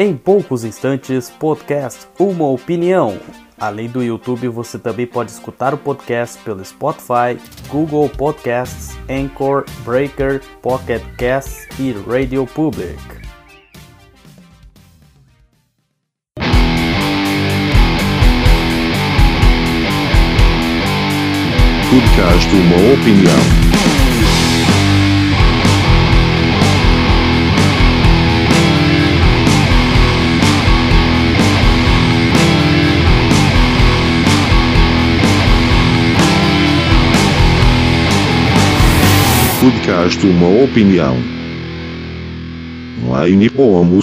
Em poucos instantes, podcast Uma Opinião. Além do YouTube, você também pode escutar o podcast pelo Spotify, Google Podcasts, Anchor, Breaker, Pocket Casts e Radio Public. Podcast Uma Opinião. Podcast Uma Opinião. Online como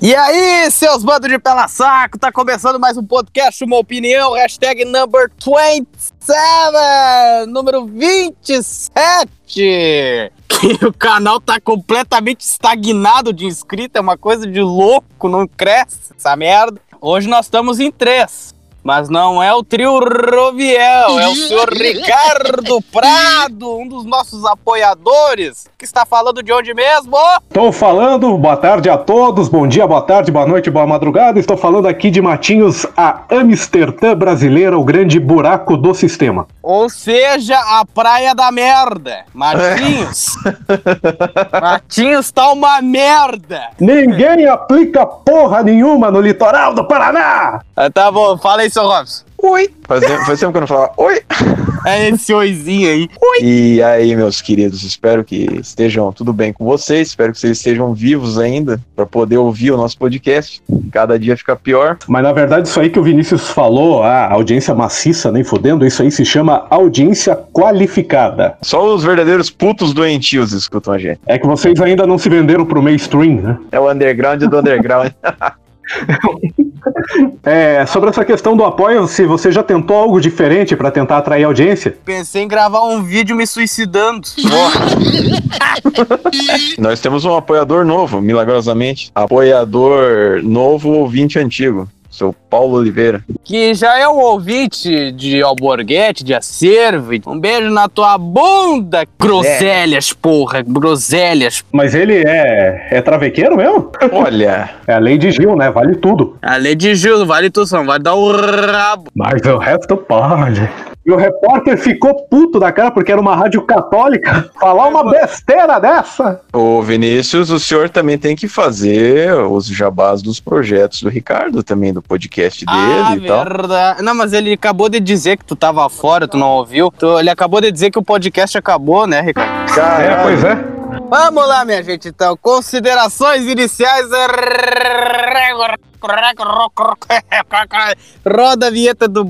E aí, seus bandos de pela saco, tá começando mais um podcast, uma opinião, hashtag number 27, número 27. Que o canal tá completamente estagnado de inscrito, é uma coisa de louco, não cresce essa merda. Hoje nós estamos em três. Mas não é o trio Roviel, é o senhor Ricardo Prado, um dos nossos apoiadores, que está falando de onde mesmo? Estou falando, boa tarde a todos, bom dia, boa tarde, boa noite, boa madrugada. Estou falando aqui de Matinhos, a Amsterdã brasileira, o grande buraco do sistema. Ou seja, a praia da merda. Matinhos. Matinhos tá uma merda. Ninguém aplica porra nenhuma no litoral do Paraná! Ah, tá bom, fala aí, seu Robson. Oi! Faz tempo, faz tempo que eu não falava oi! É esse oizinho aí. E aí, meus queridos, espero que estejam tudo bem com vocês, espero que vocês estejam vivos ainda para poder ouvir o nosso podcast. Cada dia fica pior. Mas na verdade, isso aí que o Vinícius falou, a audiência maciça, nem fodendo, isso aí se chama audiência qualificada. Só os verdadeiros putos doentios escutam a gente. É que vocês ainda não se venderam pro mainstream, né? É o underground do underground. É, sobre essa questão do apoio, se você já tentou algo diferente para tentar atrair audiência? Pensei em gravar um vídeo me suicidando. Nós temos um apoiador novo, milagrosamente. Apoiador novo, ouvinte antigo. Seu Paulo Oliveira. Que já é um ouvinte de alborguete, de acervo. Um beijo na tua bunda, groselhas, porra, groselhas. Mas ele é, é travequeiro mesmo? Olha, É a lei de Gil, né? Vale tudo. A lei de Gil, não vale tudo, só não vai dar o rabo. Mas o resto pode. E o repórter ficou puto da cara porque era uma rádio católica. Falar uma besteira dessa. Ô Vinícius, o senhor também tem que fazer os jabás dos projetos do Ricardo também, do podcast dele Ah, e tal. verdade. Não, mas ele acabou de dizer que tu tava fora, tu não ouviu. Tu- ele acabou de dizer que o podcast acabou, né, Ricardo? É, pois é. Vamos lá, minha gente, então. Considerações iniciais. Roda a vinheta do.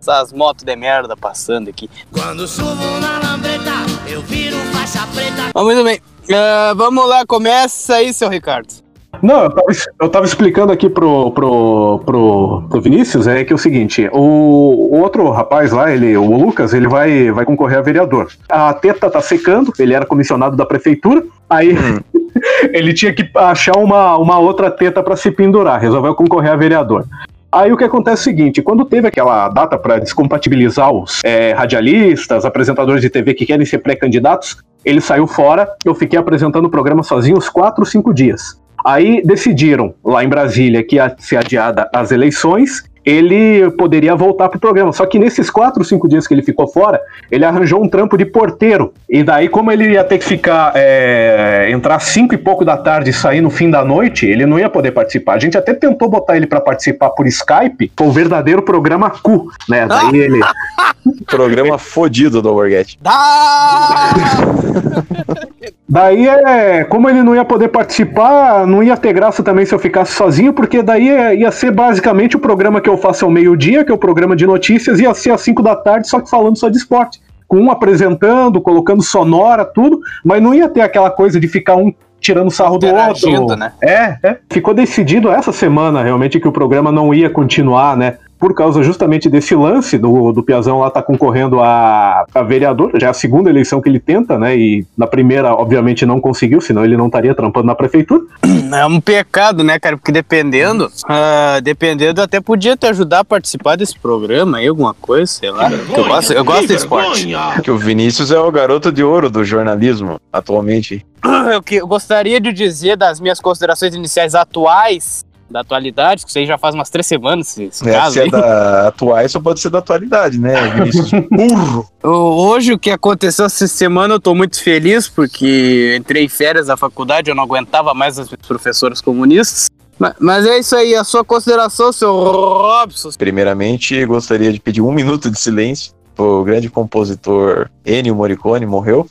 Essas motos de merda passando aqui. Quando subo na lambreta, eu viro faixa preta. Muito bem. Ah, vamos lá, começa aí, seu Ricardo. Não, eu tava, eu tava explicando aqui pro, pro, pro, pro Vinícius, é que é o seguinte, o, o outro rapaz lá, ele, o Lucas, ele vai, vai concorrer a vereador. A teta tá secando, ele era comissionado da prefeitura, aí ele tinha que achar uma, uma outra teta pra se pendurar, resolveu concorrer a vereador. Aí o que acontece é o seguinte, quando teve aquela data para descompatibilizar os é, radialistas, apresentadores de TV que querem ser pré-candidatos, ele saiu fora, eu fiquei apresentando o programa sozinho uns 4, 5 dias. Aí decidiram, lá em Brasília, que ia ser adiada as eleições, ele poderia voltar pro programa. Só que nesses quatro, cinco dias que ele ficou fora, ele arranjou um trampo de porteiro. E daí, como ele ia ter que ficar, é, entrar cinco e pouco da tarde e sair no fim da noite, ele não ia poder participar. A gente até tentou botar ele para participar por Skype, foi o verdadeiro programa Cu, né? Daí ele... Programa fodido do Alborguete. Dá! Daí é, como ele não ia poder participar, não ia ter graça também se eu ficasse sozinho, porque daí é- ia ser basicamente o programa que eu faço ao meio-dia, que é o programa de notícias, ia ser às 5 da tarde, só que falando só de esporte. Com um apresentando, colocando sonora, tudo, mas não ia ter aquela coisa de ficar um tirando sarro do outro. né? É, é. Ficou decidido essa semana realmente que o programa não ia continuar, né? Por causa justamente desse lance do, do Piazão lá tá concorrendo a, a vereador, já é a segunda eleição que ele tenta, né? E na primeira, obviamente, não conseguiu, senão ele não estaria trampando na prefeitura. É um pecado, né, cara? Porque dependendo, ah, dependendo, até podia te ajudar a participar desse programa aí, alguma coisa, sei lá. Eu gosto, eu gosto de esporte. Que o Vinícius é o garoto de ouro do jornalismo atualmente. Eu, que- eu gostaria de dizer das minhas considerações iniciais atuais, da atualidade, que isso aí já faz umas três semanas, esse É, caso se é aí. da atuais, só pode ser da atualidade, né, Vinícius? Burro! Hoje o que aconteceu essa semana eu tô muito feliz porque entrei em férias da faculdade, eu não aguentava mais as professoras comunistas. Ma- Mas é isso aí, a sua consideração, seu Robson. Primeiramente, gostaria de pedir um minuto de silêncio. O grande compositor Ennio Morricone morreu.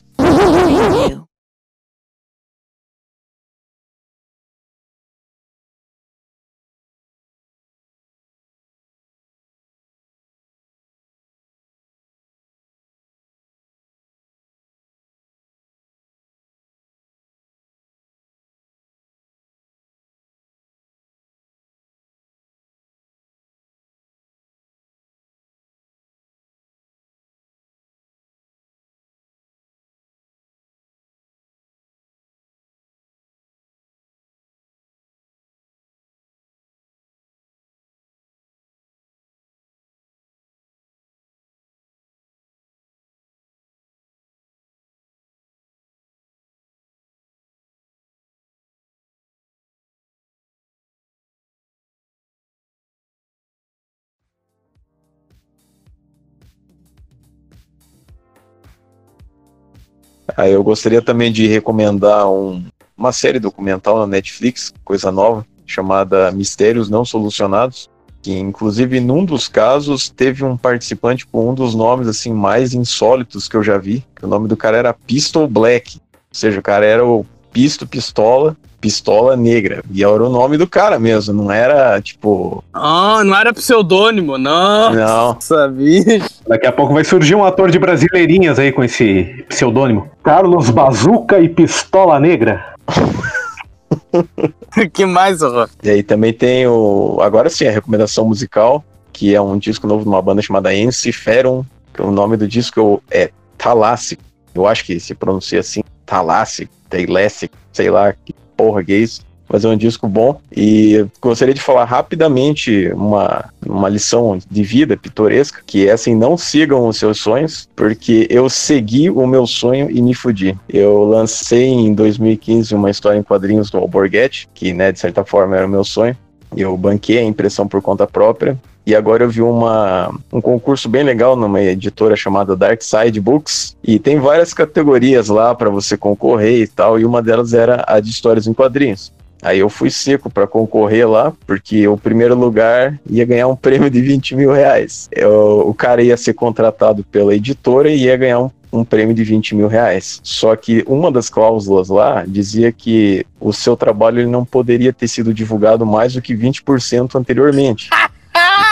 Aí eu gostaria também de recomendar um- uma série documental na Netflix, coisa nova, chamada Mistérios Não Solucionados, que inclusive num dos casos teve um participante com um dos nomes assim mais insólitos que eu já vi, o nome do cara era Pistol Black, ou seja, o cara era o Pisto Pistola, Pistola Negra, e era o nome do cara mesmo, não era tipo, Ah, não era pseudônimo, não. não, Sabia. Daqui a pouco vai surgir um ator de brasileirinhas aí com esse pseudônimo. Carlos Bazuca e Pistola Negra. que mais, horror? E aí também tem o. Agora sim, a recomendação musical, que é um disco novo de uma banda chamada Enciferum, que o nome do disco é Thalassic. Eu acho que se pronuncia assim, Thalassic, Thalassic, sei lá que porra que é isso. É um disco bom. E gostaria de falar rapidamente uma, uma lição de vida pitoresca, que é assim, não sigam os seus sonhos, porque eu segui o meu sonho e me fudi. Eu lancei em 2015 uma história em quadrinhos do Alborguete, que, né, de certa forma era o meu sonho. Eu banquei a impressão por conta própria. E agora eu vi uma, um concurso bem legal numa editora chamada Dark Side Books. E tem várias categorias lá para você concorrer e tal. E uma delas era a de histórias em quadrinhos. Aí eu fui seco para concorrer lá, porque o primeiro lugar ia ganhar um prêmio de 20 mil reais. Eu- o cara ia ser contratado pela editora e ia ganhar um, um prêmio de 20 mil reais. Só que uma das cláusulas lá dizia que o seu trabalho ele não poderia ter sido divulgado mais do que 20% anteriormente.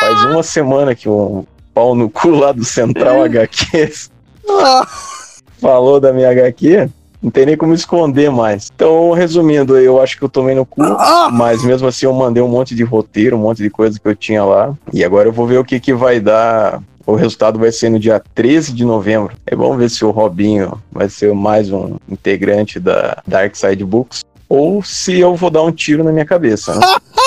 Faz uma semana que um pau no cu lá do Central HQs falou da minha HQ, não tem nem como esconder mais. Então, resumindo, eu acho que eu tomei no cu, mas mesmo assim eu mandei um monte de roteiro, um monte de coisa que eu tinha lá. E agora eu vou ver o que, que vai dar. O resultado vai ser no dia 13 de novembro. É vamos ver se o Robinho vai ser mais um integrante da Dark Side Books. Ou se eu vou dar um tiro na minha cabeça. Né?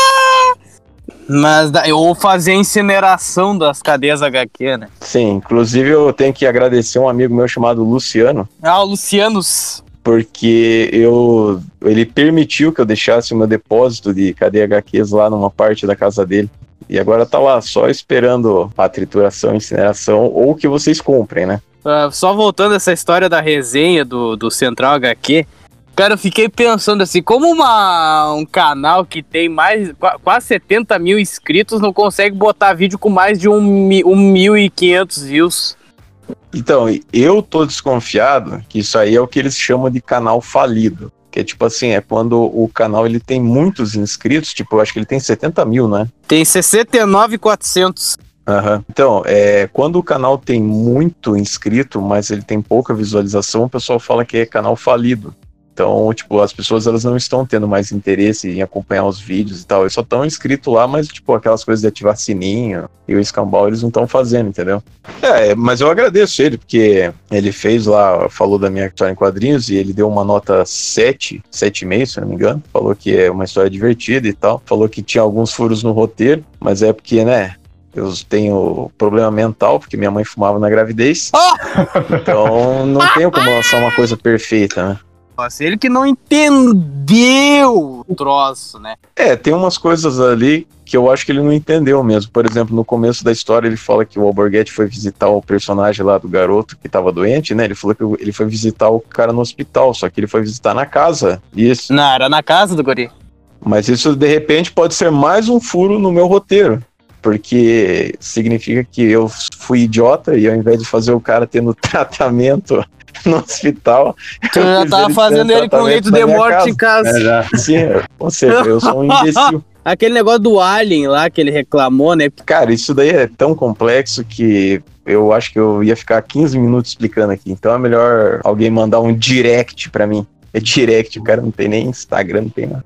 Mas ou fazer a incineração das cadeias HQ, né? Sim, inclusive eu tenho que agradecer um amigo meu chamado Luciano, Ah, o Lucianos. porque eu ele permitiu que eu deixasse o meu depósito de cadeia HQs lá numa parte da casa dele. E agora tá lá, só esperando a trituração, incineração, ou que vocês comprem, né? Ah, só voltando essa história da resenha do, do Central HQ, cara, eu fiquei pensando assim, como uma, um canal que tem mais qua- quase 70 mil inscritos não consegue botar vídeo com mais de um, mi- um 1.500 views? Então, eu tô desconfiado que isso aí é o que eles chamam de canal falido. Que é tipo assim, é quando o canal ele tem muitos inscritos, tipo, eu acho que ele tem 70 mil, né? Tem 69,400. Aham. Então, é, quando o canal tem muito inscrito, mas ele tem pouca visualização, o pessoal fala que é canal falido. Então, tipo, as pessoas elas não estão tendo mais interesse em acompanhar os vídeos e tal. Eles só estão inscritos lá, mas, tipo, aquelas coisas de ativar sininho e o escambau eles não estão fazendo, entendeu? É, mas eu agradeço ele, porque ele fez lá, falou da minha história em quadrinhos e ele deu uma nota 7, 7,5, se eu não me engano. Falou que é uma história divertida e tal. Falou que tinha alguns furos no roteiro, mas é porque, né, eu tenho problema mental, porque minha mãe fumava na gravidez. Então não tenho como lançar uma coisa perfeita, né? Nossa, ele que não entendeu o troço, né? É, tem umas coisas ali que eu acho que ele não entendeu mesmo. Por exemplo, no começo da história ele fala que o Alborguete foi visitar o personagem lá do garoto que tava doente, né? Ele falou que ele foi visitar o cara no hospital, só que ele foi visitar na casa. Isso. Não, era na casa do guri. Mas isso de repente pode ser mais um furo no meu roteiro. Porque significa que eu fui idiota e ao invés de fazer o cara tendo tratamento no hospital. Tu eu já tava ele fazendo ele com leito de morte casa. em casa. É, já. Sim, ou seja, eu sou um imbecil. Aquele negócio do Alien lá que ele reclamou, né? Cara, isso daí é tão complexo que eu acho que eu ia ficar 15 minutos explicando aqui. Então é melhor alguém mandar um direct pra mim. É direct, o cara não tem nem Instagram, não tem nada.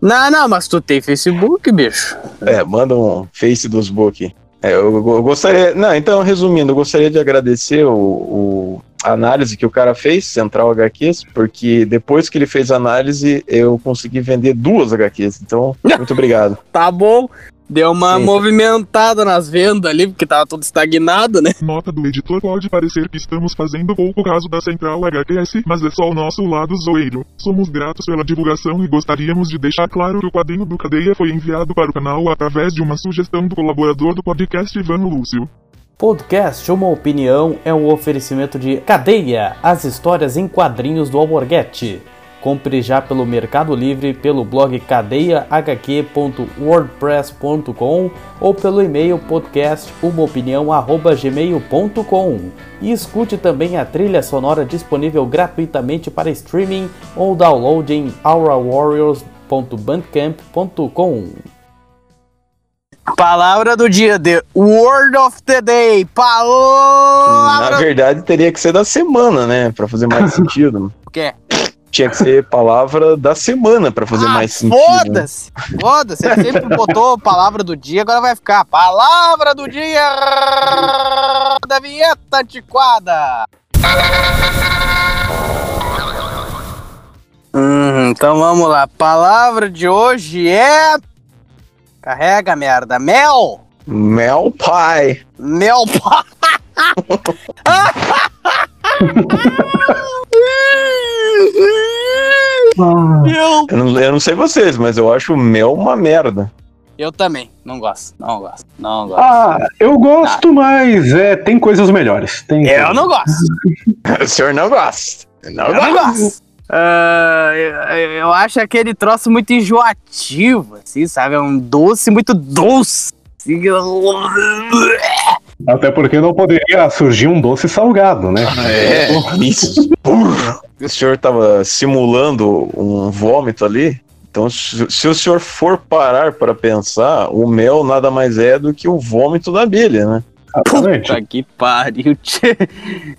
Não, não, mas tu tem Facebook, bicho. É, manda um face dos book. É, eu, eu gostaria. Não, então, resumindo, eu gostaria de agradecer o, o- análise que o cara fez, Central HQs, porque depois que ele fez a análise, eu consegui vender duas HQs. Então, muito obrigado. Tá bom. Deu uma Sim. movimentada nas vendas ali, porque tava tudo estagnado, né? Nota do editor pode parecer que estamos fazendo pouco caso da Central HQS, mas é só o nosso lado zoeiro. Somos gratos pela divulgação e gostaríamos de deixar claro que o quadrinho do Cadeia foi enviado para o canal através de uma sugestão do colaborador do podcast Ivano Lúcio. Podcast Uma Opinião é um oferecimento de Cadeia, as histórias em quadrinhos do Alborguete. Compre já pelo Mercado Livre, pelo blog cadeiahq.wordpress.com ou pelo e-mail podcastumaopinião@gmail.com. E escute também a trilha sonora disponível gratuitamente para streaming ou download em aurawarriors.bandcamp.com. Palavra do dia, the word of the day. Na Palavra verdade, teria que ser da semana, né? Pra fazer mais sentido. do quê? Tinha que ser palavra da semana pra fazer Ah, mais sentido. né? Foda-se! Foda-se, ele sempre botou palavra do dia, agora vai ficar palavra do dia da vinheta antiquada. Hum, então vamos lá. Palavra de hoje é. Carrega, merda. Mel! Mel Pie. Mel. Mel. Eu não, eu não sei vocês, mas eu acho mel uma merda. Eu também. Não gosto. Não gosto. Não gosto. Ah, eu gosto, mas é, tem coisas melhores. Tem Eu não gosto. O senhor não gosta. Não Eu não gosto. Ah, eu, eu acho aquele troço muito enjoativo, assim, sabe? É um doce muito doce. Assim, Até porque não poderia surgir um doce salgado, né? É, isso. O senhor tava simulando um vômito ali. Então, se, se o senhor for parar para pensar, o mel nada mais é do que o vômito da abelha, né? Exatamente. Puta que pariu. tchê.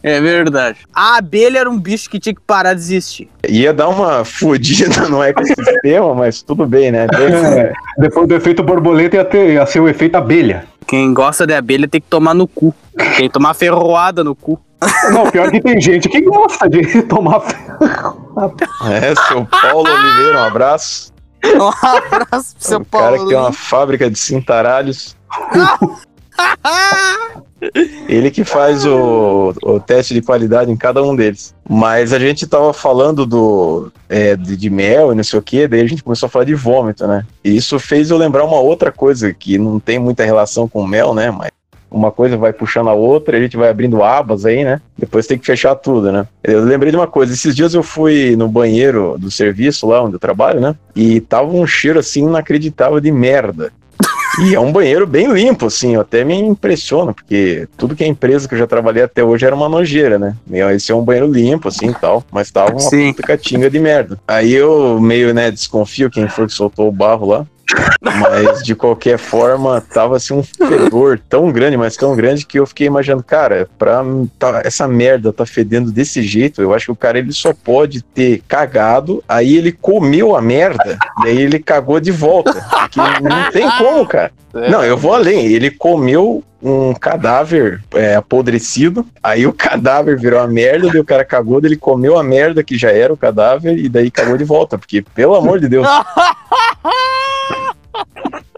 É verdade. A abelha era um bicho que tinha que parar de existir. Ia dar uma fodida no ecossistema, mas tudo bem, né? É, depois do efeito borboleta ia, ter, ia ser o efeito abelha. Quem gosta de abelha tem que tomar no cu. Tem que tomar ferroada no cu. Não, pior que tem gente que gosta de tomar. É, seu Paulo Oliveira, um abraço. Um abraço pro seu o cara Paulo. que tem uma fábrica de cintaralhos. Ele que faz o, o teste de qualidade em cada um deles. Mas a gente tava falando do é, de, de mel e não sei o que, daí a gente começou a falar de vômito, né? E isso fez eu lembrar uma outra coisa que não tem muita relação com mel, né? Mas uma coisa vai puxando a outra, a gente vai abrindo abas aí, né? Depois tem que fechar tudo, né? Eu lembrei de uma coisa, esses dias eu fui no banheiro do serviço lá onde eu trabalho, né? E tava um cheiro assim inacreditável de merda. E é um banheiro bem limpo, assim, até me impressiona, porque tudo que é empresa que eu já trabalhei até hoje era uma nojeira, né? Esse é um banheiro limpo, assim e tal, mas tava uma Sim. puta catinga de merda. Aí eu meio, né, desconfio quem foi que soltou o barro lá. Mas de qualquer forma, tava assim um fedor tão grande, mas tão grande que eu fiquei imaginando, cara, pra tá, essa merda tá fedendo desse jeito, eu acho que o cara ele só pode ter cagado, aí ele comeu a merda, daí ele cagou de volta. Porque não tem como, cara. Não, eu vou além. Ele comeu um cadáver é, apodrecido, aí o cadáver virou a merda, daí o cara cagou, daí ele comeu a merda que já era o cadáver e daí cagou de volta, porque pelo amor de Deus.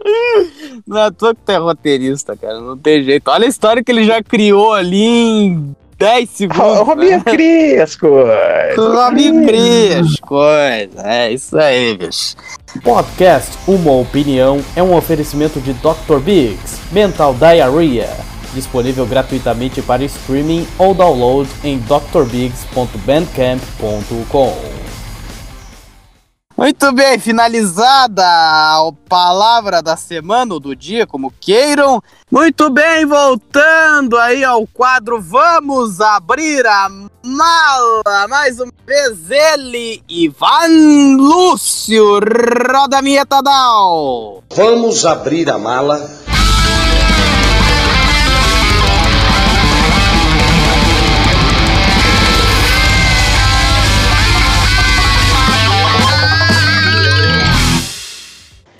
Não é à toa que tu é roteirista, cara. Não tem jeito. Olha a história que ele já criou ali em 10 segundos. O Robinho cria as coisas. O Robinho cria as coisas. É isso aí, bicho. Podcast Uma Opinião é um oferecimento de Dr. Biggs Mental Diarrhea, disponível gratuitamente para streaming ou download em drbiggs.bandcamp.com. Muito bem, finalizada a palavra da semana ou do dia, como queiram. Muito bem, voltando aí ao quadro, vamos abrir a mala. Mais uma vez ele, Ivan Lúcio, roda a vinheta Dal. Vamos abrir a mala.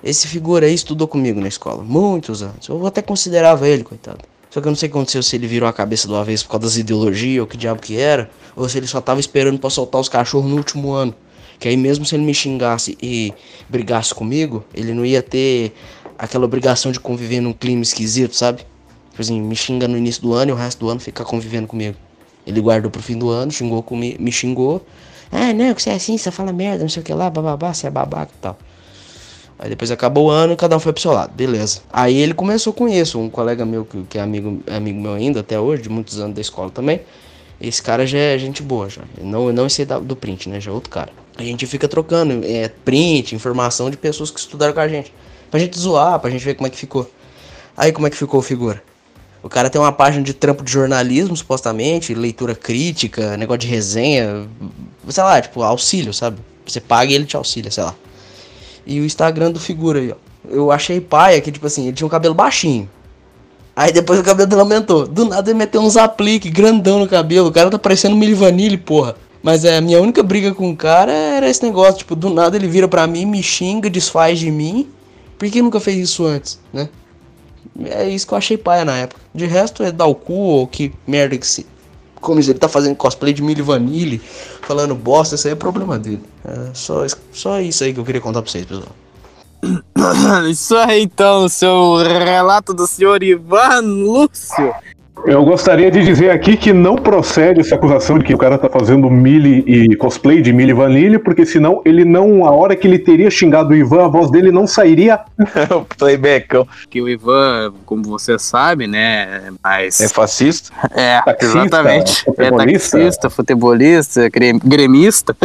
Esse figura aí estudou comigo na escola, muitos anos. Eu até considerava ele, coitado. Só que eu não sei o que aconteceu, se ele virou a cabeça do avesso por causa das ideologias, ou que diabo que era, ou se ele só tava esperando pra soltar os cachorros no último ano. Que aí mesmo se ele me xingasse e brigasse comigo, ele não ia ter aquela obrigação de conviver num clima esquisito, sabe? Tipo assim, me xinga no início do ano e o resto do ano ficar convivendo comigo. Ele guardou pro fim do ano, xingou comigo, me xingou. Ah, não, que você é assim, você fala merda, não sei o que lá, bababá, você é babaca e tal. Aí depois acabou o ano e cada um foi pro seu lado, beleza. Aí ele começou com isso, um colega meu que, que é amigo, é amigo meu ainda até hoje, de muitos anos da escola também. Esse cara já é gente boa, já. Não, não da- do print, né? Já é outro cara. A gente fica trocando é, print, informação de pessoas que estudaram com a gente. Pra gente zoar, pra gente ver como é que ficou. Aí como é que ficou a figura? O cara tem uma página de trampo de jornalismo, supostamente, leitura crítica, negócio de resenha, sei lá, tipo, auxílio, sabe? Você paga e ele te auxilia, sei lá. E o Instagram do figura aí, ó. Eu achei paia que, tipo assim, ele tinha um cabelo baixinho. Aí depois o cabelo dele aumentou. Do nada ele meteu uns apliques grandão no cabelo. O cara tá parecendo Milli Vanilli, porra. Mas é, a minha única briga com o cara era esse negócio. Tipo, do nada ele vira pra mim, me xinga, desfaz de mim. Por que nunca fez isso antes, né? É isso que eu achei paia na época. De resto é dar o cu ou que merda que se. Como ele tá fazendo cosplay de Milli Vanilli, falando bosta, isso aí é problema dele. É só, só isso aí que eu queria contar pra vocês, pessoal. Isso aí então, seu relato do senhor Ivan Lúcio. Eu gostaria de dizer aqui que não procede essa acusação de que o cara tá fazendo Mili e cosplay de Mili Vanille, porque senão ele não, a hora que ele teria xingado o Ivan, a voz dele não sairia. o playbackão. Que o Ivan, como você sabe, né, mas... É fascista? É, Taxista, exatamente. É futebolista. taxista, futebolista, gre- gremista.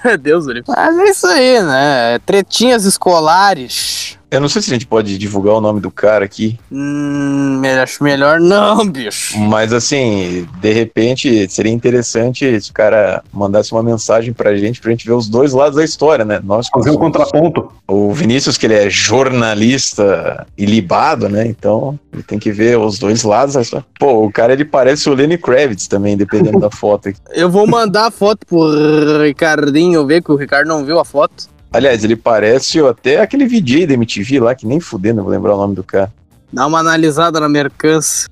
É, Deus, livre. Mas é isso aí, né? Tretinhas escolares. Eu não sei se a gente pode divulgar o nome do cara aqui, Hum, acho melhor não, bicho. mas assim, de repente seria interessante se o cara mandasse uma mensagem pra gente, pra gente ver os dois lados da história, né? Nós Fazer um contraponto. O Vinícius, que ele é jornalista ilibado, né? Então, ele tem que ver os dois lados. da história. Pô, o cara, ele parece o Lenny Kravitz também, dependendo da foto. aqui. Eu vou mandar a foto pro Ricardinho ver que o Ricardo não viu a foto. Aliás, ele parece até aquele VJ da MTV lá, que nem fudendo, eu vou lembrar o nome do cara. Dá uma analisada na mercância.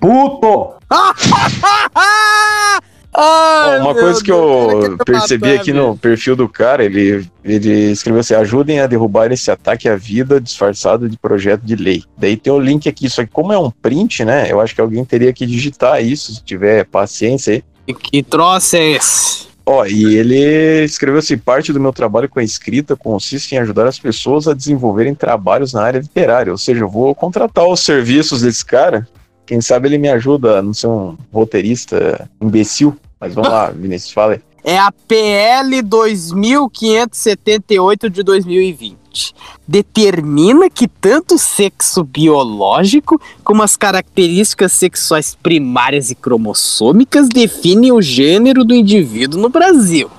Puto! Ai, Uma coisa que Deus, o cara eu percebi matar, aqui no perfil do cara, ele, ele escreveu assim: ajudem a derrubar esse ataque à vida disfarçado de projeto de lei. Daí tem o link aqui, só que como é um print, né? Eu acho que alguém teria que digitar isso, se tiver paciência aí. Que- Que troço é esse? Ó, e ele escreveu assim: parte do meu trabalho com a escrita consiste em ajudar as pessoas a desenvolverem trabalhos na área literária. Ou seja, eu vou contratar os serviços desse cara. Quem sabe ele me ajuda a não ser um roteirista imbecil. Mas vamos lá, Vinícius, fala aí. É a PL 2578 de 2020. Determina que tanto o sexo biológico como as características sexuais primárias e cromossômicas definem o gênero do indivíduo no Brasil.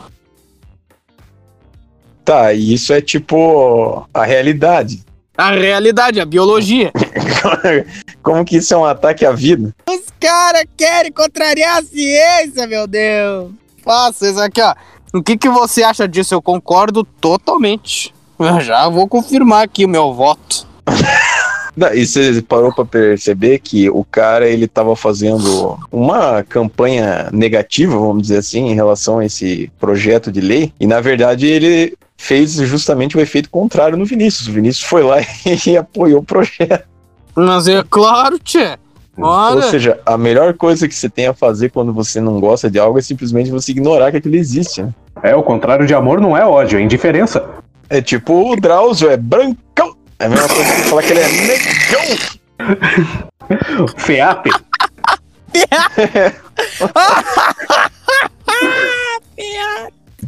Tá, e isso é tipo a realidade. A realidade, a biologia. Como que isso é um ataque à vida? Os caras querem contrariar a ciência, meu Deus. Isso aqui, ó. O que, que você acha disso? Eu concordo totalmente. Eu já vou confirmar aqui o meu voto. Não, E você parou pra perceber que o cara ele tava fazendo uma campanha negativa, vamos dizer assim, em relação a esse projeto de lei, e na verdade ele fez justamente o efeito contrário no Vinícius. O Vinícius foi lá e apoiou o projeto. Mas é claro, tchê. Ou Olha, seja, a melhor coisa que você tem a fazer quando você não gosta de algo é simplesmente você ignorar que aquilo existe. Né? É, o contrário de amor não é ódio, é indiferença. É tipo o Drauzio, é brancão. É a mesma coisa que falar que ele é negão. FEAP.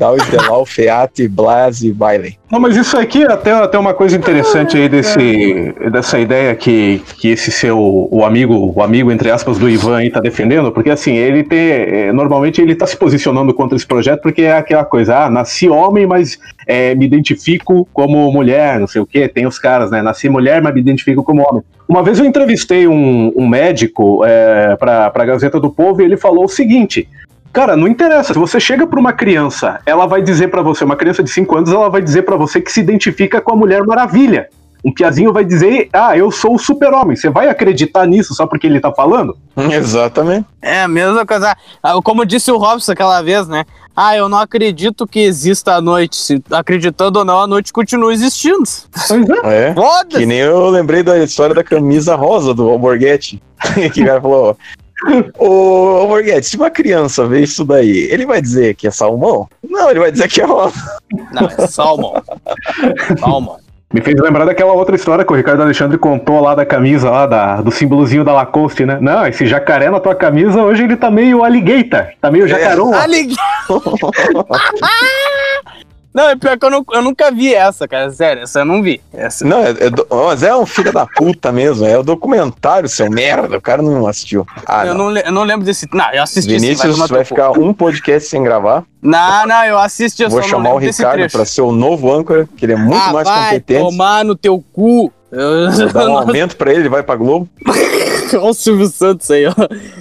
Drauzio, Delau, Feati, Blasi, Bailey. Não, mas isso aqui é até, até uma coisa interessante aí desse, dessa ideia que, que esse seu o amigo, o amigo, entre aspas, do Ivan aí tá defendendo, porque assim, ele tem. é, Normalmente ele tá se posicionando contra esse projeto porque é aquela coisa, ah, nasci homem, mas é, me identifico como mulher, não sei o quê. Tem os caras, né? Nasci mulher, mas me identifico como homem. Uma vez eu entrevistei um, um médico é, para a Gazeta do Povo e ele falou o seguinte. Cara, não interessa. Se você chega pra uma criança, ela vai dizer pra você, uma criança de 5 anos, ela vai dizer pra você que se identifica com a Mulher Maravilha. Um piazinho vai dizer, ah, eu sou o super-homem. Você vai acreditar nisso só porque ele tá falando? Exatamente. é a mesma coisa. Ah, Como disse o Robson aquela vez, né? Ah, eu não acredito que exista a noite. Se acreditando ou não, a noite continua existindo. Pois é. É. Que nem eu lembrei da história da camisa rosa do Alborguete. que o cara falou: Ô Alborguete, se uma criança vê isso daí, ele vai dizer que é salmão? Não, ele vai dizer que é rosa. Não, é salmão. salmão. Me fez lembrar daquela outra história que o Ricardo Alexandre contou lá da camisa, lá da, do símbolozinho da Lacoste, né? Não, esse jacaré na tua camisa, hoje ele tá meio alligator. Tá meio jacarão. Ah, liguei. Não, é pior que eu, não- eu nunca vi essa, cara. Sério, essa eu não vi. Essa. Não, é, é do- mas é um filho da puta mesmo. É o documentário, seu merda. O cara não assistiu. Ah, eu, não. não, eu não lembro desse. Não, eu assisti Vinícius tomar vai cu. ficar um podcast sem gravar. Não, não, eu assisti, eu Vou chamar o Ricardo pra ser o novo âncora, que ele é muito ah, mais vai competente. tomar no teu cu. Dar um aumento pra ele, ele vai pra Globo. Olha o Silvio Santos aí, ó.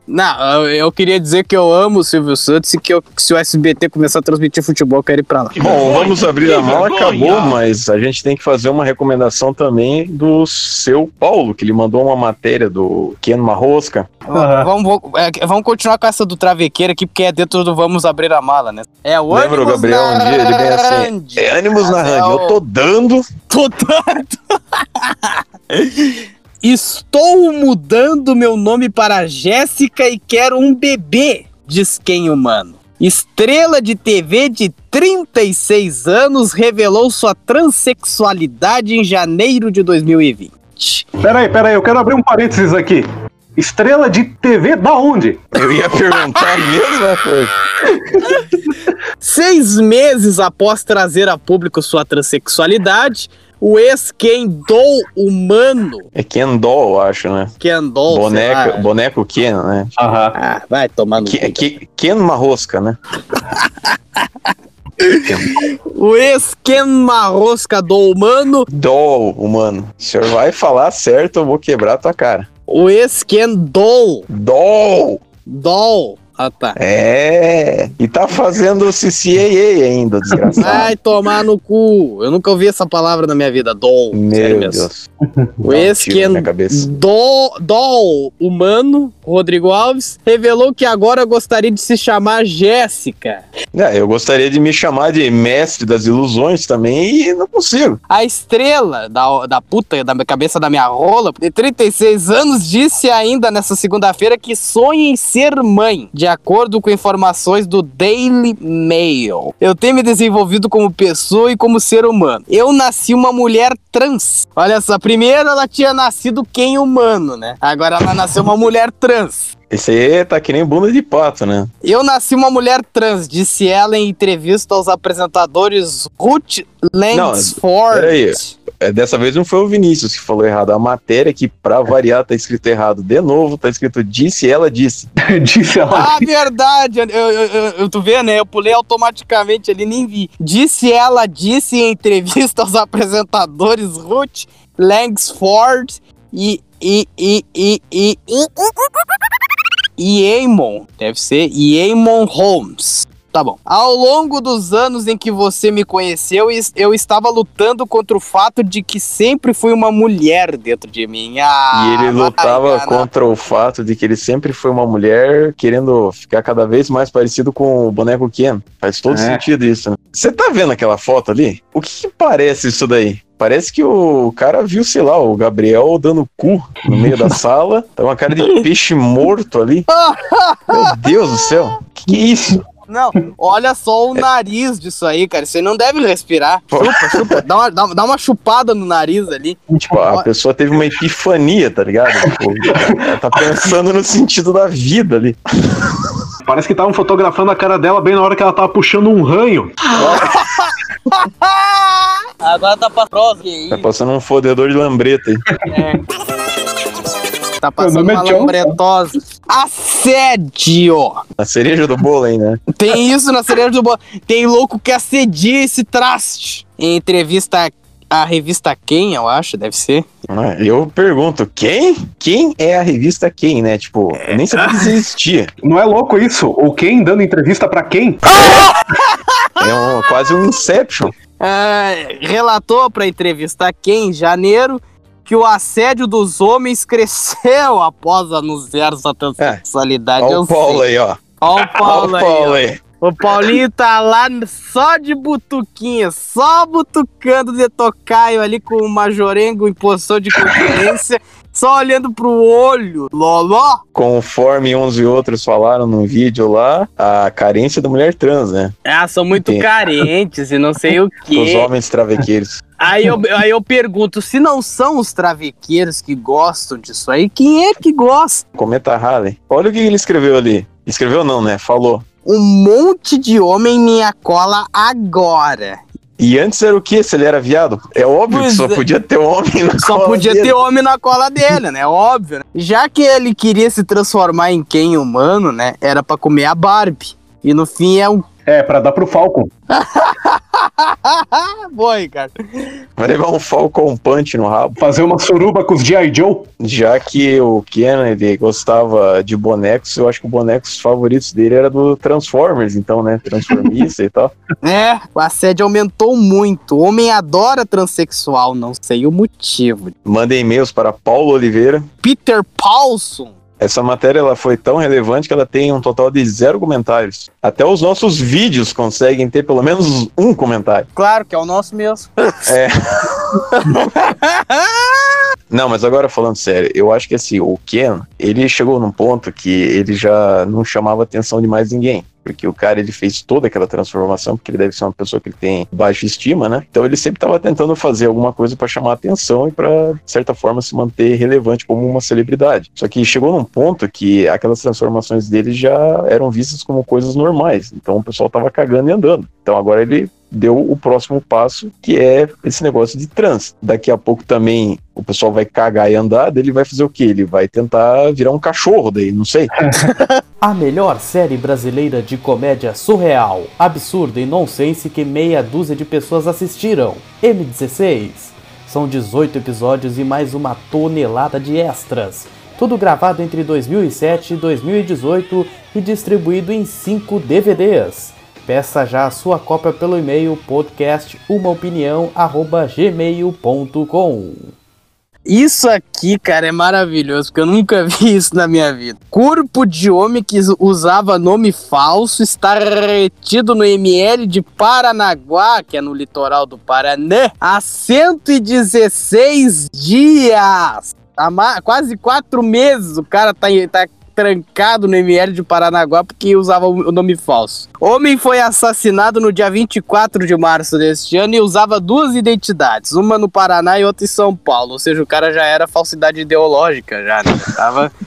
Não, eu, queria dizer que eu amo o Silvio Santos e que, eu- se o SBT começar a transmitir futebol, eu quero ir pra lá. Bom, vamos abrir a mala, acabou, mas a gente tem que fazer uma recomendação também do seu Paulo, que ele mandou uma matéria do Ken Marrosca. Aham. Vamos, vamos, é, vamos continuar com essa do travequeiro aqui, porque é dentro do Vamos Abrir a Mala, né? É o Lembra o Gabriel um dia? Ele vem assim: é ânimos na Mas é eu tô dando. Tô dando. Estou mudando meu nome para Jéssica e quero um bebê, diz quem humano. Estrela de TV de 36 anos revelou sua transexualidade em janeiro de 2020. Peraí, peraí, eu quero abrir um parênteses aqui. Estrela de TV da onde? Eu ia perguntar a mesma coisa. Seis meses após trazer a público sua transexualidade, o ex-Kendall humano, É Ken Doll, eu acho, né? Kendall, sei Boneca, lá. boneco Ken, né? Aham. Ah, vai tomar no Ke- cu. Ke- Ken Marrosca, né? O ex-Ken Marrosca do humano, Doll, humano. O senhor vai falar certo, eu vou quebrar tua cara. o ex-Ken Doll, Doll! Ah, tá. É. E tá fazendo CCAA ainda, desgraçado. Vai tomar no cu. Eu nunca ouvi essa palavra na minha vida, Doll. Meu. Deus. O Dá um tiro na ex-Ken minha cabeça. Do, Doll humano, Rodrigo Alves, revelou que agora gostaria de se chamar Jéssica. É, eu gostaria de me chamar de mestre das ilusões também e não consigo. A estrela da, da puta da cabeça da minha rola, de 36 anos, disse ainda nessa segunda-feira que sonha em ser mãe, de acordo com informações do Daily Mail. Eu tenho me desenvolvido como pessoa e como ser humano. Eu nasci uma mulher trans. Olha só, primeiro ela tinha nascido quem humano, né? Agora ela nasceu uma mulher trans. Esse aí tá que nem bunda de pato, né? Eu nasci uma mulher trans, disse ela em entrevista aos apresentadores Ruth Lansford. peraí. É, dessa vez não foi o Vinícius que falou errado. A matéria que, pra variar, tá escrito errado. De novo, tá escrito disse, ela disse. Disse ela. Ah, verdade. Eu, eu, eu, eu- tu vê, né? Eu pulei automaticamente ali, nem vi. Disse ela, disse em entrevista aos apresentadores Ruth Langsford e. e. e. e. e. e. e Eamon. Deve ser Eamon Holmes. Tá bom. Ao longo dos anos em que você me conheceu, eu estava lutando contra o fato de que sempre fui uma mulher dentro de mim. Ah, e ele lutava contra o fato de que ele sempre foi uma mulher querendo ficar cada vez mais parecido com o boneco Ken. Faz todo É. sentido isso. né? Você tá vendo aquela foto ali? O que, que parece isso daí? Parece que o cara viu, sei lá, o Gabriel dando cu no meio da sala. Tá uma cara de peixe morto ali. Meu Deus do céu. Que que é isso? Não, olha só o nariz disso aí, cara. Você não deve respirar. Chupa, chupa. Dá uma, dá, dá uma chupada no nariz ali. Tipo, a pessoa teve uma epifania, tá ligado? Tipo, ela tá pensando no sentido da vida ali. Parece que estavam fotografando a cara dela bem na hora que ela tava puxando um ranho. Agora tá pra prosa. Tá passando um fodedor de lambreta aí. Tá passando é uma John. lambretosa. Assédio. A cereja do bolo aí, né? Tem isso na cereja do bolo. Tem louco que assedia esse traste. Em entrevista à revista Quem, eu acho, deve ser. Ah, Eu pergunto, quem? Quem é a revista Quem, né? Tipo, eu nem sabia que isso existia. Não é louco isso? O quem dando entrevista pra quem? É um, quase um Inception. Ah, relatou para entrevista Quem, em janeiro, que o assédio dos homens cresceu após anunciar sua sexualidade. Olha Eu o Paulo aí, ó. Olha Olha o Paulo aí. O Paulinho tá lá só de butuquinha, só butucando de tocaio ali com o majorengo em posição de continência, só olhando pro olho. Loló. Conforme uns e outros falaram no vídeo lá, a carência da mulher trans, né? Ah, são muito carentes e não sei o Os quê. homens travequeiros. Aí eu, aí eu pergunto, se não são os travequeiros que gostam disso aí, quem é que gosta? Cometa Halley. Olha o que ele escreveu ali. Escreveu não, né? Falou. Um monte de homem em minha cola agora. E antes era o quê? Se ele era viado? É óbvio Pois que só é. podia ter homem na Só cola podia dele. ter homem na cola dele, né? Óbvio, né? Já que ele queria se transformar em quem humano, né? Era pra comer a Barbie. E no fim é um. É, pra dar pro Falcon. Boa, Ricardo. Vai levar um Falcon Punch no rabo. Fazer uma suruba com os G.I. Joe. Já que o Kennedy gostava de bonecos, eu acho que os bonecos favoritos dele era do Transformers, então, né? Transformista e tal. É, o assédio aumentou muito. O homem adora transexual, não sei o motivo. Mandem e-mails para Paulo Oliveira. Peter Paulson. Essa matéria ela foi tão relevante que ela tem um total de zero comentários. Até os nossos vídeos conseguem ter pelo menos um comentário. Claro que é o nosso mesmo. É. Não, mas agora falando sério, eu acho que assim, o Ken, ele chegou num ponto que ele já não chamava atenção de mais ninguém. Porque o cara ele fez toda aquela transformação, porque ele deve ser uma pessoa que tem baixa estima, né? Então ele sempre estava tentando fazer alguma coisa para chamar atenção e para, de certa forma, se manter relevante como uma celebridade. Só que chegou num ponto que aquelas transformações dele já eram vistas como coisas normais. Então o pessoal tava cagando e andando. Então agora ele deu o próximo passo, que é esse negócio de trans. Daqui a pouco também o pessoal vai cagar e andar, ele vai fazer o quê? Ele vai tentar virar um cachorro daí, não sei. A melhor série brasileira de comédia surreal, absurda e nonsense que meia dúzia de pessoas assistiram. M16. São 18 episódios e mais uma tonelada de extras. Tudo gravado entre 2007 e 2018 e distribuído em 5 DVDs. Peça já a sua cópia pelo e-mail podcastumaopinião@gmail.com. Isso aqui, cara, é maravilhoso, porque eu nunca vi isso na minha vida. Corpo de homem que usava nome falso está retido no ML de Paranaguá, que é no litoral do Paraná, há 116 dias. Há quase quatro meses o cara tá, tá trancado no ML de Paranaguá porque usava o nome falso. Homem foi assassinado no dia 24 de março deste ano e usava duas identidades, uma no Paraná e outra em São Paulo. Ou seja, o cara já era falsidade ideológica, já, né? Tava.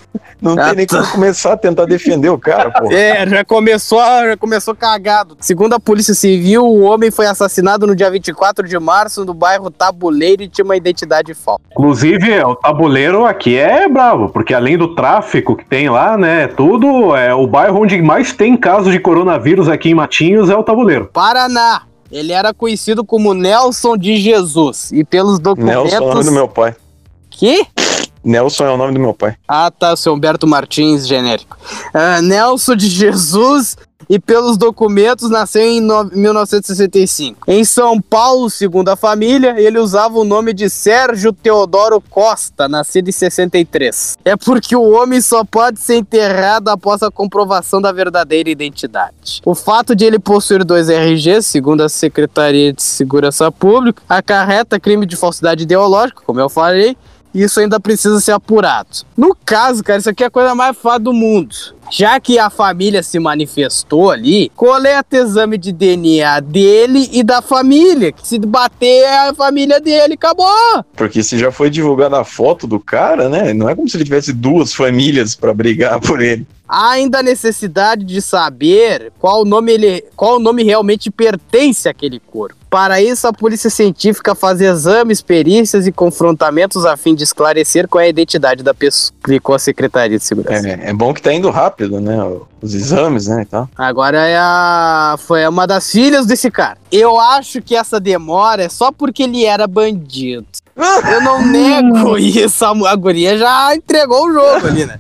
Não tem nem como começar a tentar defender o cara, pô. É, já começou, já começou cagado. Segundo a Polícia Civil, o homem foi assassinado no dia 24 de março no bairro Tabuleiro e tinha uma identidade falsa. Inclusive, o tabuleiro aqui é bravo, porque além do tráfico que tem lá, né, tudo, é o bairro onde mais tem casos de coronavírus aqui em Matinhos é o tabuleiro. Paraná. Ele era conhecido como Nelson de Jesus e pelos documentos. Nelson é o nome do meu pai. Que? Nelson é o nome do meu pai. Ah, tá, seu Humberto Martins, genérico. Ah, Nelson de Jesus e pelos documentos nasceu em no- 1965. Em São Paulo, segundo a família, ele usava o nome de Sérgio Teodoro Costa, nascido em 63. É porque o homem só pode ser enterrado após a comprovação da verdadeira identidade. O fato de ele possuir dois RGs, segundo a Secretaria de Segurança Pública, acarreta crime de falsidade ideológica, como eu falei, isso ainda precisa ser apurado. No caso, cara, isso aqui é a coisa mais fácil do mundo. Já que a família se manifestou ali, coleta exame de DNA dele e da família. Que se bater é a família dele, acabou. Porque se já foi divulgada a foto do cara, né? Não é como se ele tivesse duas famílias pra brigar por ele. Há ainda a necessidade de saber qual nome ele, qual nome realmente pertence àquele corpo. Para isso, a polícia científica faz exames, perícias e confrontamentos a fim de esclarecer qual é a identidade da pessoa, explicou a Secretaria de Segurança. É, é bom que tá indo rápido, né? Os exames, né? E tal. Agora é a. Foi uma das filhas desse cara. Eu acho que essa demora é só porque ele era bandido. Eu não nego isso. A guria já entregou o jogo ali, né?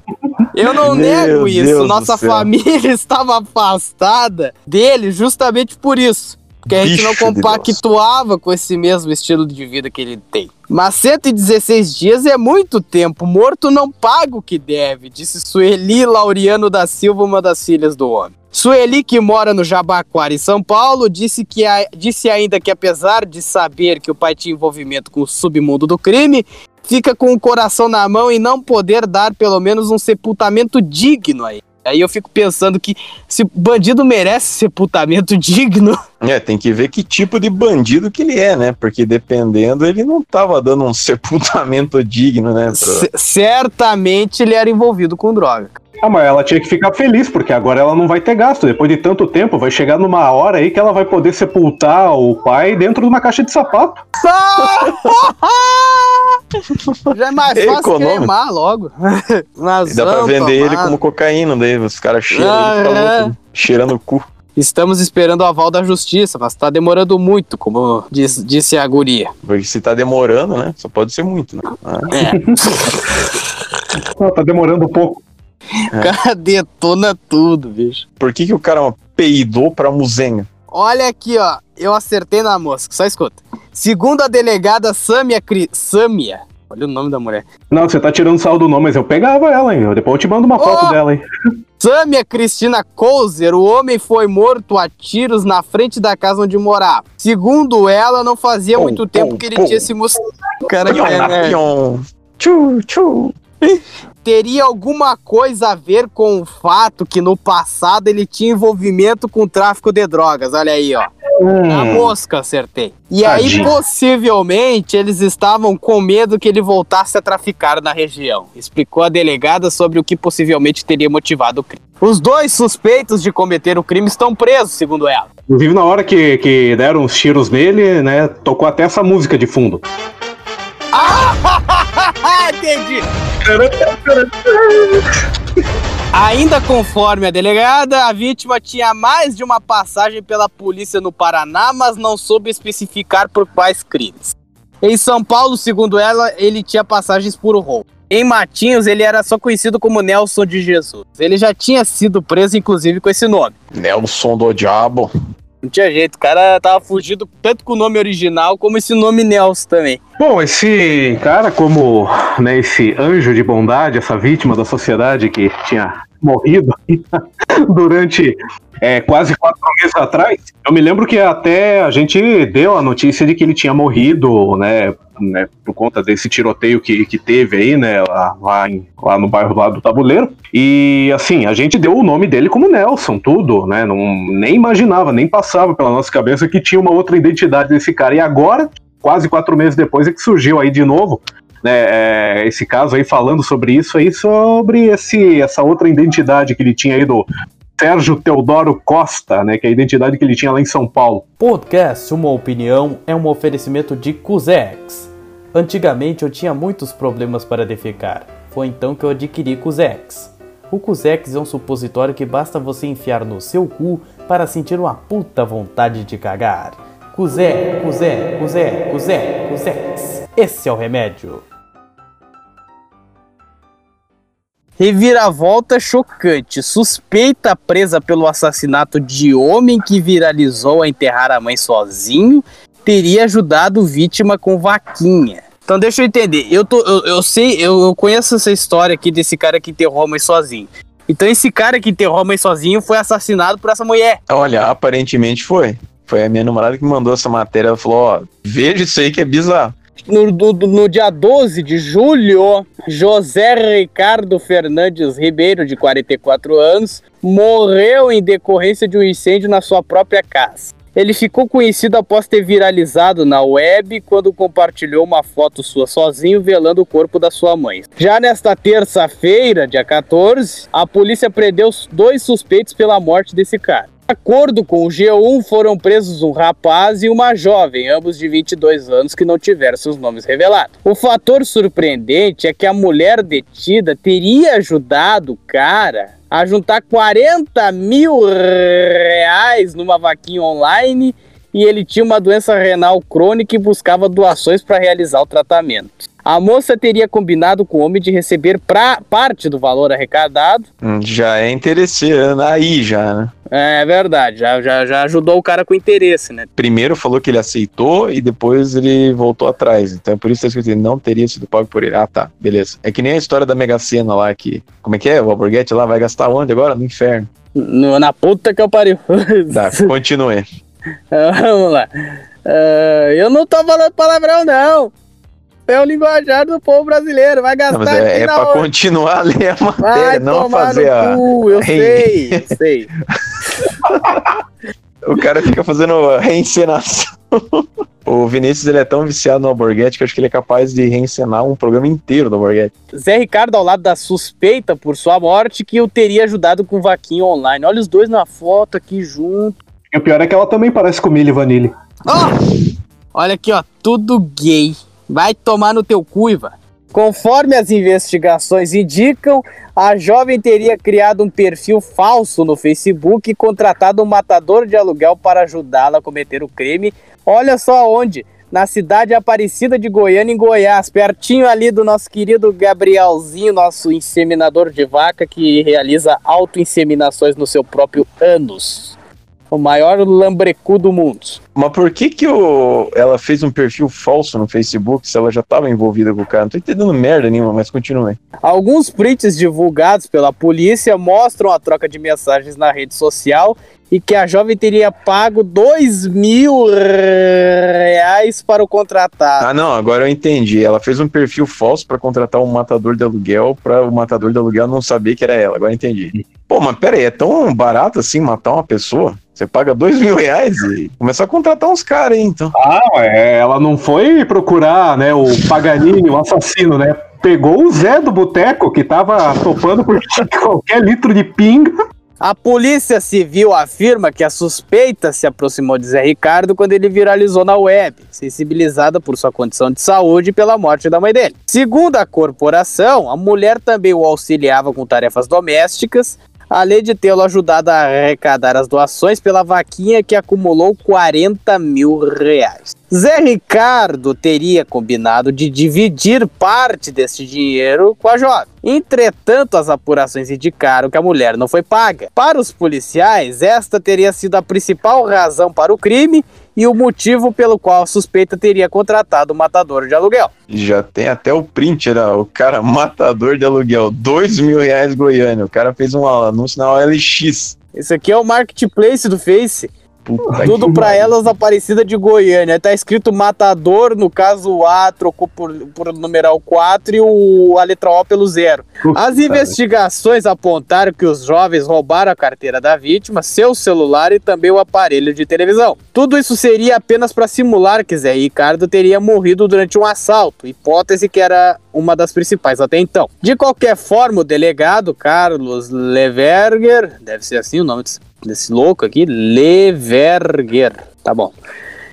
Eu não Meu nego isso. Deus Nossa família estava afastada dele justamente por isso. Porque a gente Bicho não de compactuava com esse mesmo estilo de vida que ele tem. Mas 116 dias é muito tempo. Morto não paga o que deve, disse Sueli Laureano da Silva, uma das filhas do homem. Sueli, que mora no Jabaquara, em São Paulo, disse, que a- disse ainda que, apesar de saber que o pai tinha envolvimento com o submundo do crime, fica com o coração na mão e não poder dar pelo menos um sepultamento digno a ele. Aí eu fico pensando que se bandido merece sepultamento digno, É, tem que ver que tipo de bandido que ele é, né? Porque dependendo, ele não tava dando um sepultamento digno, né? pra- certamente ele era envolvido com droga. Ah, mas ela tinha que ficar feliz, porque agora ela não vai ter gasto. Depois de tanto tempo, vai chegar numa hora aí que ela vai poder sepultar o pai dentro de uma caixa de sapato. Já é mais É fácil econômico. queimar logo. Mas E dá pra vender ele como cocaína, daí os caras cheiram Ah, ele, é. louco, cheirando o cu. Estamos esperando o aval da justiça, mas tá demorando muito, como diz- disse a guria. Porque se tá demorando, né? Só pode ser muito, né? Ah, Ah, tá demorando um O cara detona tudo, bicho. Por que, que o cara peidou pra musenha? Olha aqui, ó. Eu acertei na mosca, só escuta. Segundo a delegada Samia Cri... Samia. Olha o nome da mulher. Não, você tá tirando sal do nome, mas eu pegava ela, hein? Depois eu te mando uma foto Oh! dela, hein? Samia Cristina Kouser, o homem foi morto a tiros na frente da casa onde morava. Segundo ela, não fazia Pum, muito tempo pum, que ele pum. tinha se mostrado. Cara, que Pion, é, né? pion. Tchu, tchu. teria alguma coisa a ver com o fato que no passado ele tinha envolvimento com o tráfico de drogas. Olha aí, ó. Na mosca, acertei. E aí, Tadinho. possivelmente, eles estavam com medo que ele voltasse a traficar na região. Explicou a delegada sobre o que possivelmente teria motivado o crime. Os dois suspeitos de cometer o crime estão presos, segundo ela. Inclusive, na hora que, que deram os tiros nele, né? Tocou até essa música de fundo. Ah, entendi. Ainda conforme a delegada, a vítima tinha mais de uma passagem pela polícia no Paraná, mas não soube especificar por quais crimes. Em São Paulo, segundo ela, ele tinha passagens por roubo. Em Matinhos, ele era só conhecido como Nelson de Jesus. Ele já tinha sido preso, inclusive, com esse nome. Nelson do Diabo. Não tinha jeito, o cara tava fugido tanto com o nome original como esse nome Nelson também. Bom, esse cara, como né, esse anjo de bondade, essa vítima da sociedade que tinha morrido durante é, quase quatro meses atrás, eu me lembro que até a gente deu a notícia de que ele tinha morrido, né? né por conta desse tiroteio que, que teve aí, né? Lá, lá, em, lá no bairro lá do Tabuleiro. E assim, a gente deu o nome dele como Nelson, tudo, né? Não, nem imaginava, nem passava pela nossa cabeça que tinha uma outra identidade desse cara. E agora, quase quatro meses depois, é que surgiu aí de novo né, é, esse caso aí falando sobre isso aí, sobre esse, essa outra identidade que ele tinha aí do Sérgio Teodoro Costa, né, que é a identidade que ele tinha lá em São Paulo. Podcast Uma Opinião é um oferecimento de Cusex. Antigamente eu tinha muitos problemas para defecar, foi então que eu adquiri Cusex. O Cusex é um supositório que basta você enfiar no seu cu para sentir uma puta vontade de cagar. Cusé, Cusé, Cusé, Cusé, Cusex. Esse é o remédio. Reviravolta chocante. Suspeita presa pelo assassinato de homem que viralizou a enterrar a mãe sozinho teria ajudado vítima com vaquinha. Então deixa eu entender. Eu, tô, eu, eu sei, eu, eu conheço essa história aqui desse cara que enterrou a mãe sozinho. Então esse cara que enterrou a mãe sozinho foi assassinado por essa mulher. Olha, aparentemente foi. Foi a minha namorada que mandou essa matéria. Ela falou: ó, veja isso aí que é bizarro. No, no, no, dia 12 de julho, José Ricardo Fernandes Ribeiro, de 44 anos, morreu em decorrência de um incêndio na sua própria casa. Ele ficou conhecido após ter viralizado na web quando compartilhou uma foto sua sozinho velando o corpo da sua mãe. Já nesta terça-feira, dia 14, a polícia prendeu dois suspeitos pela morte desse cara acordo com o G1, foram presos um rapaz e uma jovem, ambos de 22 anos, que não tiveram seus nomes revelados. O fator surpreendente é que a mulher detida teria ajudado o cara a juntar 40 mil reais numa vaquinha online e ele tinha uma doença renal crônica e buscava doações para realizar o tratamento. A moça teria combinado com o homem de receber pra, parte do valor arrecadado. Hum, já é interessante aí já, né? É verdade, já, já, já ajudou o cara com interesse, né? Primeiro falou que ele aceitou e depois ele voltou atrás. Então é por isso que ele não teria sido pago por ele. Ah, tá, beleza. É que nem a história da Mega Sena lá que. Como é que é? O Alborguete lá vai gastar onde agora? No inferno. No, na puta que eu pariu. Tá, continue. Vamos lá. Uh, eu não tô falando palavrão, não é o linguajar do povo brasileiro. Vai gastar. Não, é, é pra continuar a ler a matéria, Vai não fazer a. Cu, eu sei, eu sei. o cara fica fazendo reencenação. O Vinícius ele é tão viciado no Alborguete que eu acho que ele é capaz de reencenar um programa inteiro do Alborguete. Zé Ricardo, ao lado da suspeita por sua morte, que o teria ajudado com vaquinha online. Olha os dois na foto aqui junto. E o pior é que ela também parece com Milho Vanille. Oh! Olha aqui, ó, tudo gay. Vai tomar no teu cuiva. Conforme as investigações indicam, a jovem teria criado um perfil falso no Facebook e contratado um matador de aluguel para ajudá-la a cometer o crime. Olha só onde? Na cidade Aparecida de Goiânia, em Goiás, pertinho ali do nosso querido Gabrielzinho, nosso inseminador de vaca que realiza autoinseminações no seu próprio ânus o maior lambrecu do mundo. Mas por que que o, ela fez um perfil falso no Facebook se ela já estava envolvida com o cara? Não tô entendendo merda nenhuma, mas continue. Alguns prints divulgados pela polícia mostram a troca de mensagens na rede social e que a jovem teria pago dois mil reais para o contratar. Ah, não, agora eu entendi. Ela fez um perfil falso para contratar um matador de aluguel para o matador de aluguel não saber que era ela. Agora eu entendi. Pô, mas pera aí, é tão barato assim matar uma pessoa? Você paga dois mil reais e começa a contratar uns caras aí, então. Ah, é, ela não foi procurar, né, o Paganini, o assassino, né? Pegou o Zé do Boteco, que tava topando por qualquer litro de pinga. A Polícia Civil afirma que a suspeita se aproximou de Zé Ricardo quando ele viralizou na web, sensibilizada por sua condição de saúde e pela morte da mãe dele. Segundo a corporação, a mulher também o auxiliava com tarefas domésticas, além de tê-lo ajudado a arrecadar as doações pela vaquinha que acumulou 40 mil reais. Zé Ricardo teria combinado de dividir parte desse dinheiro com a jovem. Entretanto, as apurações indicaram que a mulher não foi paga. Para os policiais, esta teria sido a principal razão para o crime e o motivo pelo qual a suspeita teria contratado o matador de aluguel. Já tem até o print, né? O cara, matador de aluguel, dois mil reais Goiânia. O cara fez um anúncio na OLX. Esse aqui é o marketplace do Face. Puta Tudo pra pariu. elas Aparecida de Goiânia. Tá escrito Matador, no caso o A trocou por, por numeral 4 e o, a letra O pelo zero. As investigações apontaram que os jovens roubaram a carteira da vítima, seu celular e também o aparelho de televisão. Tudo isso seria apenas para simular que Zé Ricardo teria morrido durante um assalto, hipótese que era uma das principais até então. De qualquer forma, o delegado Carlos Leverger, deve ser assim o nome desse, desse louco aqui, Leverger, tá bom.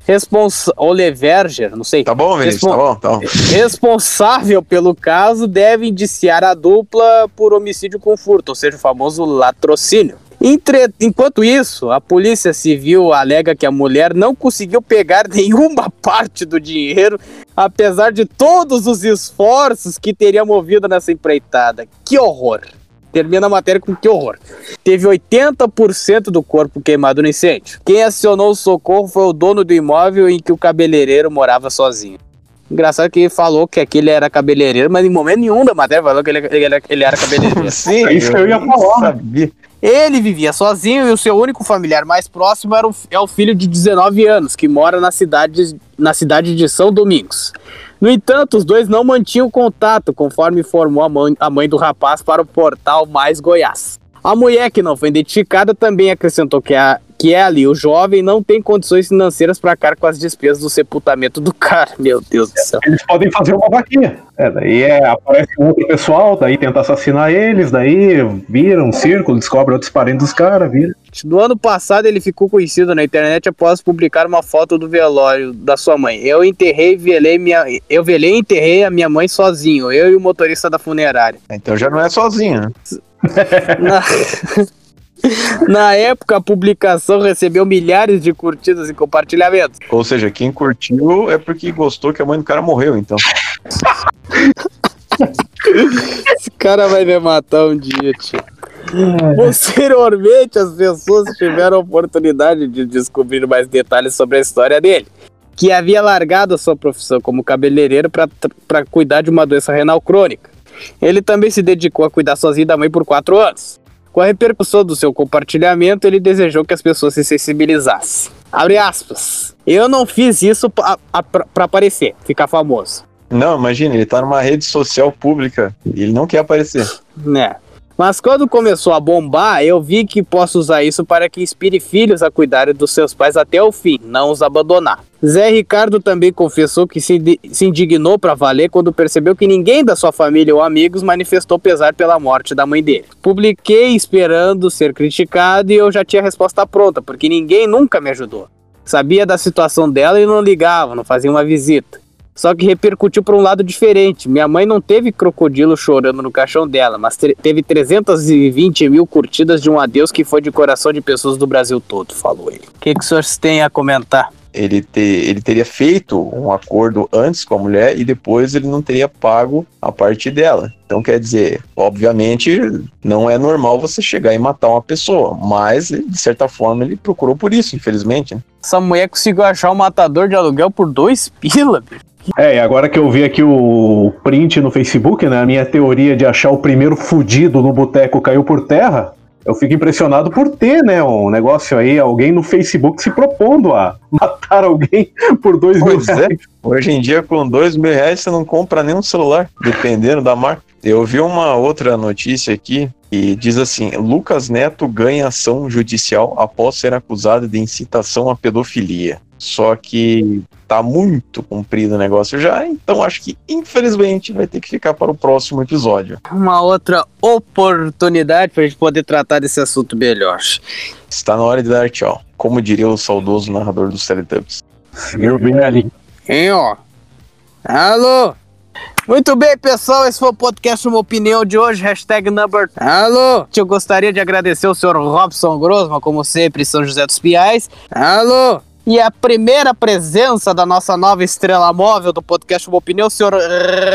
Responsa ou Leverger, não sei. Tá bom, Vinícius? Tá bom? Tá bom. Responsável pelo caso deve indiciar a dupla por homicídio com furto, ou seja, o famoso latrocínio. Entre- Enquanto isso, a Polícia Civil alega que a mulher não conseguiu pegar nenhuma parte do dinheiro, apesar de todos os esforços que teria movido nessa empreitada. Que horror! Termina a matéria com que horror. Teve 80% do corpo queimado no incêndio. Quem acionou o socorro foi o dono do imóvel em que o cabeleireiro morava sozinho. Engraçado que ele falou que aquele era cabeleireiro, mas em momento nenhum da matéria falou que ele, ele, era- ele era cabeleireiro. Sim, É isso que eu ia falar. Sabia. Ele vivia sozinho e o seu único familiar mais próximo era o, é o filho de 19 anos, que mora na cidade, na cidade de São Domingos. No entanto, os dois não mantinham contato, conforme informou a mãe, a mãe do rapaz para o portal Mais Goiás. A mulher que não foi identificada também acrescentou que, a, que é ali o jovem não tem condições financeiras para arcar com as despesas do sepultamento do cara. Meu Deus do céu. Eles podem fazer uma vaquinha. É, daí é, aparece um outro pessoal, daí tenta assassinar eles, daí vira um círculo, descobre outros parentes dos caras, vira. No ano passado, ele ficou conhecido na internet após publicar uma foto do velório da sua mãe. Eu enterrei, velei minha, eu velei e enterrei a minha mãe sozinho, eu e o motorista da funerária. Então já não é sozinho, né? Na época, a publicação recebeu milhares de curtidas e compartilhamentos. Ou seja, quem curtiu é porque gostou que a mãe do cara morreu, então. Esse cara vai me matar um dia, tio. Posteriormente, as pessoas tiveram a oportunidade de descobrir mais detalhes sobre a história dele, que havia largado a sua profissão como cabeleireiro para cuidar de uma doença renal crônica. Ele também se dedicou a cuidar sozinho da mãe por quatro anos. Com a repercussão do seu compartilhamento, ele desejou que as pessoas se sensibilizassem. Abre aspas. Eu não fiz isso para aparecer, ficar famoso. Não, imagina, ele tá numa rede social pública e ele não quer aparecer. né? Mas quando começou a bombar, eu vi que posso usar isso para que inspire filhos a cuidarem dos seus pais até o fim, não os abandonar. Zé Ricardo também confessou que se, se indignou para valer quando percebeu que ninguém da sua família ou amigos manifestou pesar pela morte da mãe dele. Publiquei esperando ser criticado e eu já tinha a resposta pronta, porque ninguém nunca me ajudou. Sabia da situação dela e não ligava, não fazia uma visita. Só que repercutiu para um lado diferente. Minha mãe não teve crocodilo chorando no caixão dela, mas te- teve 320 mil curtidas de um adeus que foi de coração de pessoas do Brasil todo, falou ele. O que, que o senhor tem a comentar? Ele, ter, ele teria feito um acordo antes com a mulher e depois ele não teria pago a parte dela. Então, quer dizer, obviamente, não é normal você chegar e matar uma pessoa, mas, de certa forma, ele procurou por isso, infelizmente. né? Essa mulher conseguiu achar um matador de aluguel por dois pila, bicho. É, e agora que eu vi aqui o print no Facebook, né? A minha teoria de achar o primeiro fudido no boteco caiu por terra. Eu fico impressionado por ter, né, um negócio aí, alguém no Facebook se propondo a matar alguém por dois mil Pois é. reais. Hoje em dia, com dois mil reais, você não compra nenhum celular, dependendo da marca. Eu vi uma outra notícia aqui que diz assim: Lucas Neto ganha ação judicial após ser acusado de incitação à pedofilia. Só que tá muito comprido o negócio já, então acho que infelizmente vai ter que ficar para o próximo episódio. Uma outra oportunidade pra gente poder tratar desse assunto melhor. Está na hora de dar tchau, como diria o saudoso narrador dos Teletubbies. Senhor Benelli. Hein, ó. Alô? Muito bem, pessoal, esse foi o podcast Uma Opinião de hoje, hashtag number... Alô? Eu gostaria de agradecer o senhor Robson Grosma, como sempre, em São José dos Piais. Alô? E a primeira presença da nossa nova estrela móvel do podcast Uma Opinião, o senhor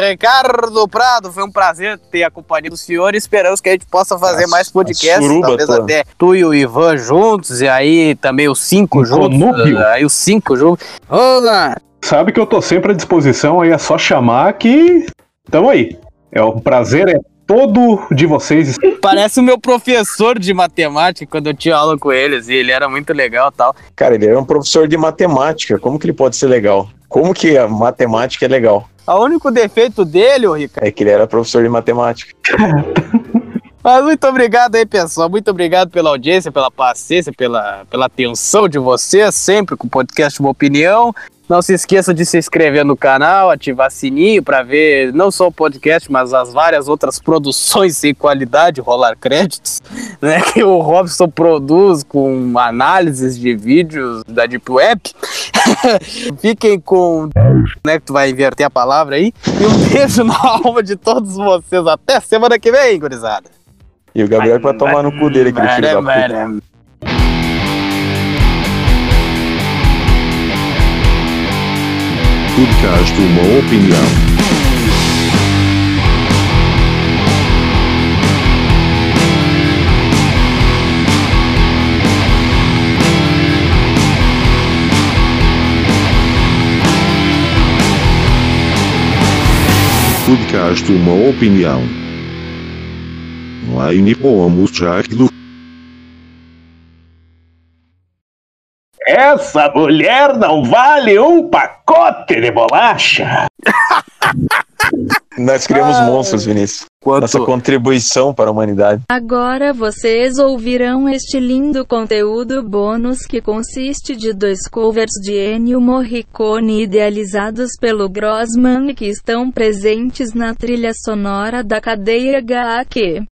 Ricardo Prado. Foi um prazer ter a companhia do senhor e esperamos que a gente possa fazer A- mais podcasts, talvez toda. até tu e o Ivan juntos, e aí também os cinco Um juntos. conúbio. Aí os cinco juntos. Olá! Sabe que eu tô sempre à disposição, aí é só chamar que. Tamo aí. É um prazer, é todo de vocês. Parece o meu professor de matemática quando eu tinha aula com eles, e ele era muito legal e tal. Cara, ele era um professor de matemática. Como que ele pode ser legal? Como que a matemática é legal? O único defeito dele, ô Ricardo. É que ele era professor de matemática. Mas muito obrigado aí, pessoal. Muito obrigado pela audiência, pela paciência, pela, pela atenção de vocês, sempre com o podcast Uma Opinião. Não se esqueça de se inscrever no canal, ativar sininho para ver não só o podcast, mas as várias outras produções sem qualidade, rolar créditos, né, que o Robson produz com análises de vídeos da Deep Web. Fiquem com, né, que tu vai inverter a palavra aí. E um beijo na alma de todos vocês. Até semana que vem, gurizada. E o Gabriel vai tomar no cu dele, aquele filho da puta. Podcast Uma Opinião. Podcast Uma Opinião. Online pomos Jack do Essa mulher não vale um pacote de bolacha. Nós criamos monstros, Vinícius. Nossa contribuição para a humanidade. Agora vocês ouvirão este lindo conteúdo bônus que consiste de dois covers de Ennio Morricone idealizados pelo Grossman que estão presentes na trilha sonora da cadeia HQ.